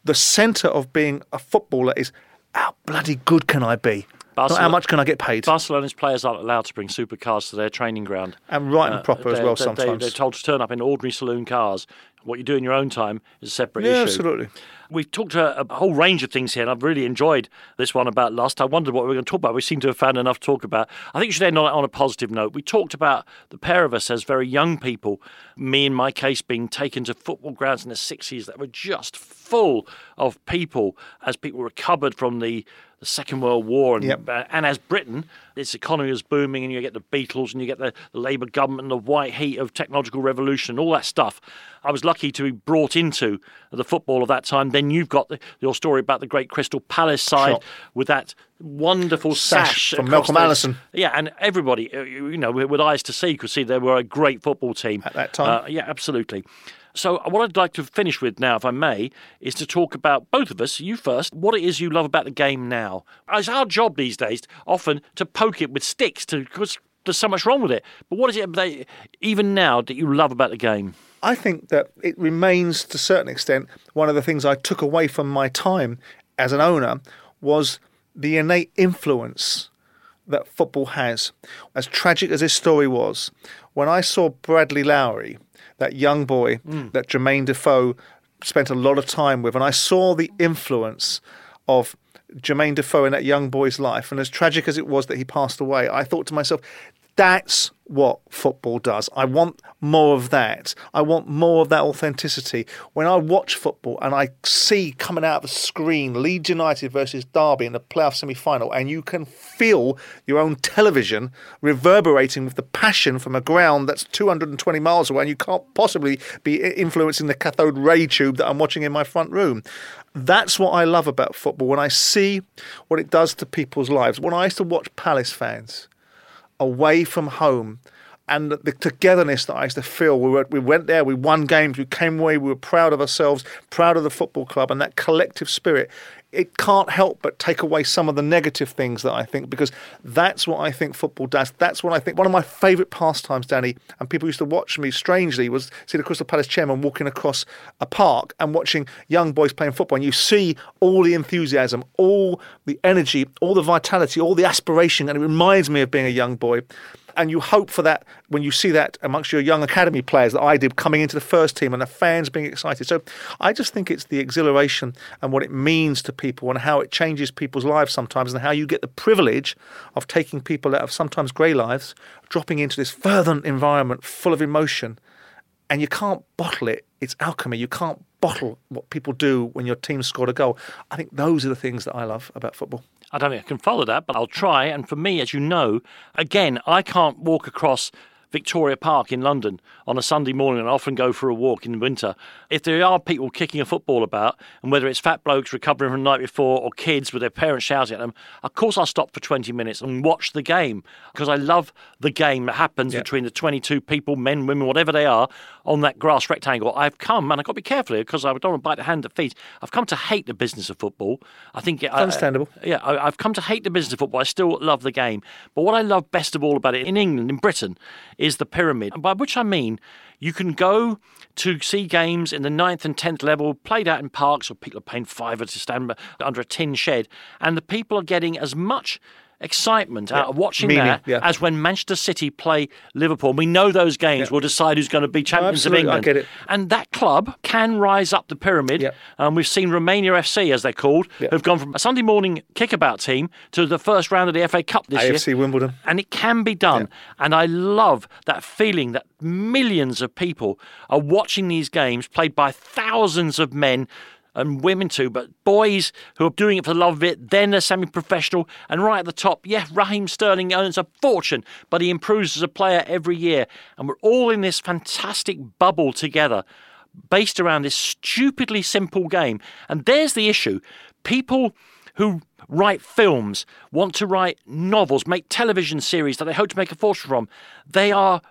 the centre of being a footballer is how bloody good can I be? Not how much can I get paid? Barcelona's players aren't allowed to bring supercars to their training ground. And right and Uh, proper as well they're- sometimes. They, are told to turn up in ordinary saloon cars. What you do in your own time is a separate yeah, issue. absolutely. We've talked a, a whole range of things here, and I've really enjoyed this one about lust. I wondered what we were going to talk about. We seem to have found enough to talk about. I think we should end on, on a positive note. We talked about the pair of us as very young people, me in my case being taken to football grounds in the 60s that were just full of people as people recovered from the, the Second World War. And, Yep. uh, and as Britain, its economy was booming, and you get the Beatles, and you get the, the Labour government, and the white heat of technological revolution, all that stuff. I was lucky to be brought into the football of that time. Then you've got the, your story about the great Crystal Palace side with that wonderful Sash sash, from Malcolm the- Allison. Yeah, and everybody, uh, you know, with with eyes to see, could see they were a great football team At that time. Uh, yeah, absolutely. So, what I'd like to finish with now, if I may, is to talk about both of us, you first, what it is you love about the game now. It's our job these days, often, to poke it with sticks because there's so much wrong with it. But what is it, that, even now, that you love about the game? I think that it remains to a certain extent one of the things I took away from my time as an owner was the innate influence that football has. As tragic as this story was, when I saw Bradley Lowry, that young boy mm. that Jermaine Defoe spent a lot of time with, and I saw the influence of Jermaine Defoe in that young boy's life, and as tragic as it was that he passed away, I thought to myself, That's what football does. I want more of that. I want more of that authenticity. When I watch football and I see coming out of the screen Leeds United versus Derby in the playoff semi final, and you can feel your own television reverberating with the passion from a ground that's 220 miles away, and you can't possibly be influencing the cathode ray tube that I'm watching in my front room. That's what I love about football when I see what it does to people's lives. When I used to watch Palace fans away from home and the togetherness that I used to feel. We, were, we went there, we won games, we came away, we were proud of ourselves, proud of the football club, and that collective spirit. It can't help but take away some of the negative things that I think, because that's what I think football does. That's what I think. One of my favourite pastimes, Danny, and people used to watch me strangely, was see the Crystal Palace chairman walking across a park and watching young boys playing football. And you see all the enthusiasm, all the energy, all the vitality, all the aspiration. And it reminds me of being a young boy and you hope for that when you see that amongst your young academy players that I did coming into the first team and the fans being excited. So I just think it's the exhilaration and what it means to people and how it changes people's lives sometimes and how you get the privilege of taking people out of sometimes grey lives, dropping into this fervent environment full of emotion. And you can't bottle it. It's alchemy. You can't bottle what people do when your team scored a goal. I think those are the things that I love about football. I don't think I can follow that, but I'll try. And for me, as you know, again, I can't walk across Victoria Park in London on a Sunday morning and often go for a walk in the winter. If there are people kicking a football about, and whether it's fat blokes recovering from the night before or kids with their parents shouting at them, of course I'll stop for 20 minutes and watch the game because I love the game that happens yep. between the 22 people, men, women, whatever they are, on that grass rectangle. I've come, and I've got to be careful here because I don't want to bite the hand that feeds. I've come to hate the business of football. I think uh, it's understandable. I, yeah, I, I've come to hate the business of football. I still love the game. But what I love best of all about it in England, in Britain, is the pyramid, by which I mean you can go to see games in the ninth and tenth level played out in parks, or people are paying fiver to stand under a tin shed, and the people are getting as much excitement out of watching Meaning, that yeah. as when Manchester City play Liverpool. We know those games Yeah. will decide who's going to be champions of England. get it. And that club can rise up the pyramid. Yeah. Um, we've seen Romania FC, as they're called, Yeah. who've gone from a Sunday morning kickabout team to the first round of the FA Cup this year. AFC Wimbledon. And it can be done. And I love that feeling that millions of people are watching these games played by thousands of men and women too, but boys who are doing it for the love of it, then they're semi professional. And right at the top, yeah, Raheem Sterling earns a fortune, but he improves as a player every year. And we're all in this fantastic bubble together based around this stupidly simple game. And there's the issue. People who write films, want to write novels, make television series that they hope to make a fortune from, they are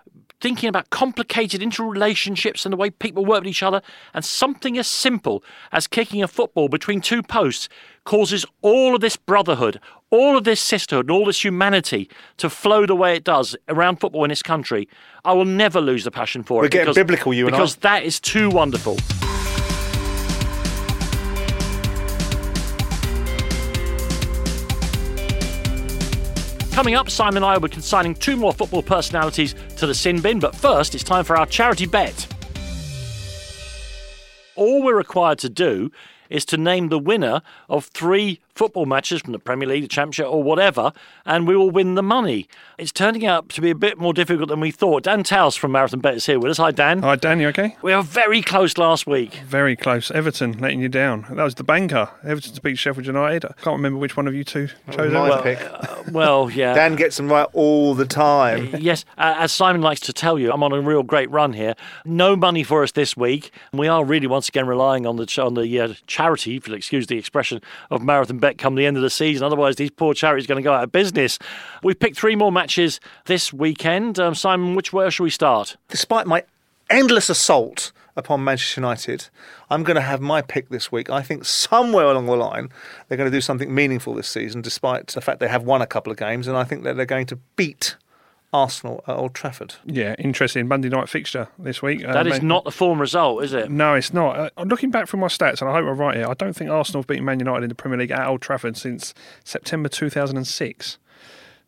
thinking about complicated interrelationships and the way people work with each other. And something as simple as kicking a football between two posts causes all of this brotherhood, all of this sisterhood, and all this humanity to flow the way it does around football in this country. I will never lose the passion for We're it. getting because, biblical, you and I. because that is too wonderful. Coming up, Simon and I will be consigning two more football personalities to the sin bin, but first it's time for our charity bet. All we're required to do is to name the winner of three football matches from the Premier League, the Championship, or whatever, and we will win the money. It's turning out to be a bit more difficult than we thought. Dan Taus from Marathon Bet is here with us. Hi, Dan. Hi, Dan, you okay? We were very close last week. Very close. Everton letting you down. That was the banker. Everton to beat Sheffield United. I can't remember which one of you two chose My Everton. pick. Uh, well, yeah. Dan gets them right all the time. Yes, uh, as Simon likes to tell you, I'm on a real great run here. No money for us this week. We are really once again relying on the on the uh, charity, if you'll excuse the expression, of Marathon Bet come the end of the season. Otherwise, these poor charities are going to go out of business. We've picked three more matches this weekend. Um, Simon, which where shall we start? Despite my endless assault upon Manchester United, I'm going to have my pick this week. I think somewhere along the line they're going to do something meaningful this season, despite the fact they have won a couple of games, and I think that they're going to beat Arsenal at Old Trafford. Yeah, interesting Monday night fixture this week. Uh, That is Man- not the form result, is it? No, it's not. Uh, looking back through my stats, and I hope I'm right here, I don't think Arsenal have beaten Man United in the Premier League at Old Trafford since September 2006.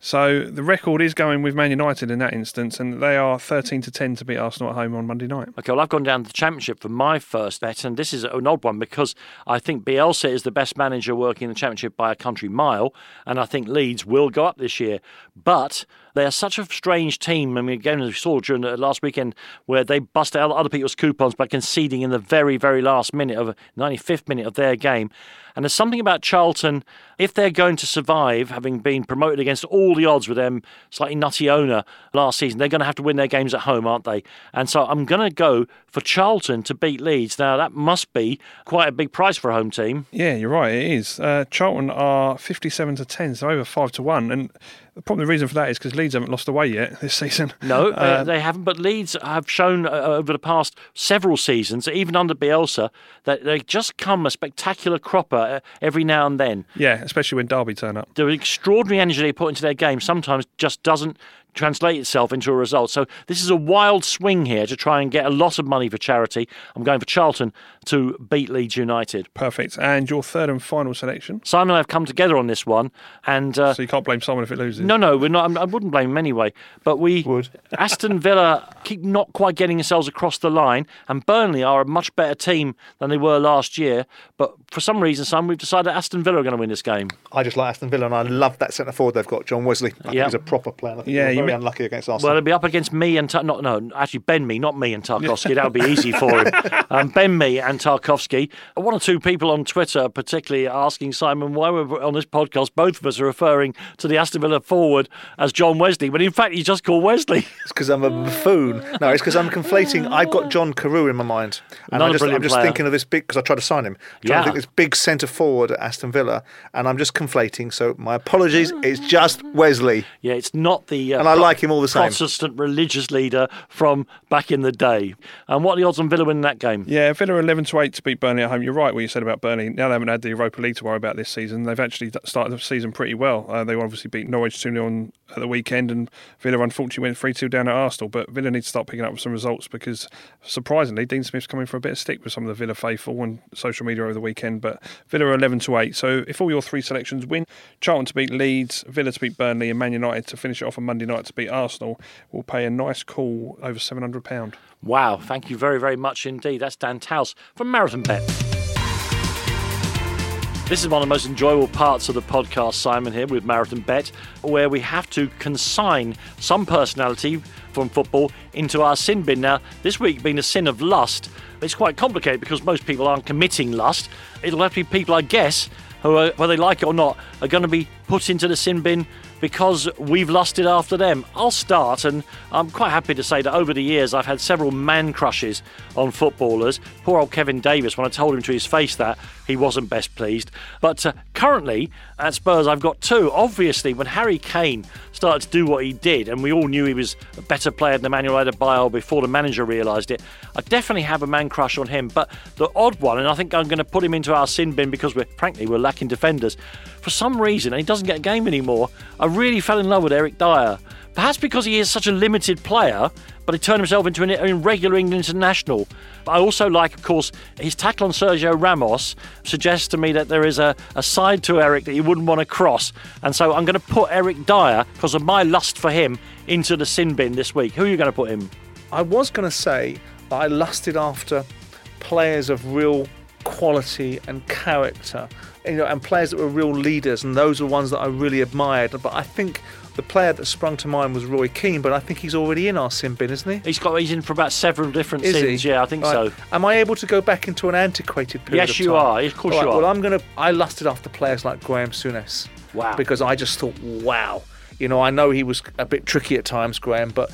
So the record is going with Man United in that instance, and they are 13 to 10 to beat Arsenal at home on Monday night. Okay, well, I've gone down to the Championship for my first bet, and this is an odd one because I think Bielsa is the best manager working in the Championship by a country mile, and I think Leeds will go up this year. But they are such a strange team. I mean, again, as we saw during the last weekend, where they busted out other people's coupons by conceding in the very, very last minute of 95th minute of their game. And there's something about Charlton, if they're going to survive, having been promoted against all the odds with them slightly nutty owner last season, they're going to have to win their games at home, aren't they? And so I'm going to go for Charlton to beat Leeds. Now, that must be quite a big price for a home team. Yeah, you're right. It is. Uh, Charlton are 57 to 10, so over 5 to 1. And Probably the reason for that is because Leeds haven't lost away yet this season. No, uh, they haven't. But Leeds have shown uh, over the past several seasons, even under Bielsa, that they just come a spectacular cropper uh, every now and then. Yeah, especially when Derby turn up. The extraordinary energy they put into their game sometimes just doesn't translate itself into a result. So this is a wild swing here to try and get a lot of money for charity. I'm going for Charlton to beat Leeds United. Perfect. And your third and final selection? Simon and I have come together on this one, and uh, so you can't blame Simon if it loses. No, no, we're not. I wouldn't blame him anyway. But we would. Aston Villa keep not quite getting themselves across the line, and Burnley are a much better team than they were last year. But for some reason, Simon, we've decided Aston Villa are going to win this game. I just like Aston Villa, and I love that centre forward they've got, John Wesley. I yep. think he's a proper player. yeah, very unlucky against Arsenal. Well, it'll be up against me and not no, actually Ben me, not me and Tarkowski. that would be easy for him. Um, ben me and Tarkowski. One or two people on Twitter, particularly asking Simon why we're on this podcast. Both of us are referring to the Aston Villa forward as John Wesley, but in fact he's just called Wesley. It's because I'm a buffoon. No, it's because I'm conflating. I've got John Carew in my mind, and I just player. thinking of this big because I tried to sign him. I'm yeah. to think this big centre forward at Aston Villa, and I'm just conflating. So my apologies. It's just Wesley. Yeah, it's not the. Uh, and I like him all the same. Protestant religious leader from back in the day. And what are the odds on Villa winning that game? Yeah, Villa 11 to 8 to beat Burnley at home. You're right what you said about Burnley. Now they haven't had the Europa League to worry about this season. They've actually started the season pretty well. Uh, they obviously beat Norwich 2 0 on at the weekend, and Villa unfortunately went 3 2 down at Arsenal. But Villa need to start picking up some results because surprisingly, Dean Smith's coming for a bit of stick with some of the Villa faithful on social media over the weekend. But Villa 11 to 8. So if all your three selections win, Charlton to beat Leeds, Villa to beat Burnley, and Man United to finish it off on Monday night to beat Arsenal, will pay a nice call over £700. Wow, thank you very, very much indeed. That's Dan Towse from Marathon Bet. This is one of the most enjoyable parts of the podcast, Simon, here with Marathon Bet, where we have to consign some personality from football into our sin bin. Now, this week being the sin of lust, it's quite complicated because most people aren't committing lust. It'll have to be people, I guess, who, are, whether they like it or not, are going to be put into the sin bin because we've lusted after them. I'll start, and I'm quite happy to say that over the years I've had several man crushes on footballers. Poor old Kevin Davies, when I told him to his face that, he wasn't best pleased. But uh, currently at Spurs, I've got two. Obviously, when Harry Kane started to do what he did, and we all knew he was a better player than Emmanuel Adebayor before the manager realised it, I definitely have a man crush on him. But the odd one, and I think I'm going to put him into our sin bin because we're frankly we're lacking defenders. For some reason, and he doesn't get a game anymore. I really fell in love with Eric Dier. Perhaps because he is such a limited player, but he turned himself into an irregular England international. I also like, of course, his tackle on Sergio Ramos suggests to me that there is a, a side to Eric that you wouldn't want to cross. And so I'm going to put Eric Dier, because of my lust for him, into the sin bin this week. Who are you going to put him? I was going to say that I lusted after players of real quality and character you know, and players that were real leaders, and those were ones that I really admired. But I think the player that sprung to mind was Roy Keane, but I think he's already in our sin bin, isn't he? He's got he's in for about several different Is sins. He? Yeah, I think right. so. Am I able to go back into an antiquated period? Yes, you are. Of course right, you are. Well, I'm gonna. I lusted after players like Graeme Souness. Wow. Because I just thought, wow. You know, I know he was a bit tricky at times, Graeme, but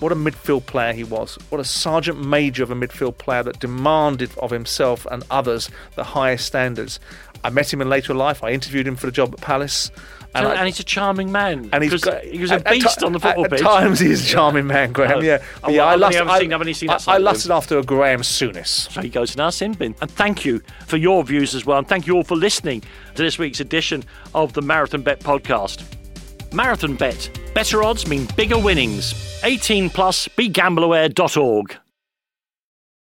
what a midfield player he was. What a sergeant major of a midfield player that demanded of himself and others the highest standards. I met him in later life. I interviewed him for the job at Palace. And, so, I, and, he's a charming man. And he's got, he was a beast at, on the football at, pitch. At times he's a charming man, uh, Graeme. Oh, yeah, oh, yeah. I, lust, I, seen, seen I, I lusted after a Graeme Souness. So he goes in our sin bin. And thank you for your views as well. And thank you all for listening to this week's edition of the Marathon Bet podcast. Marathon Bet. Better odds mean bigger winnings. 18 plus. BeGambleAware.org.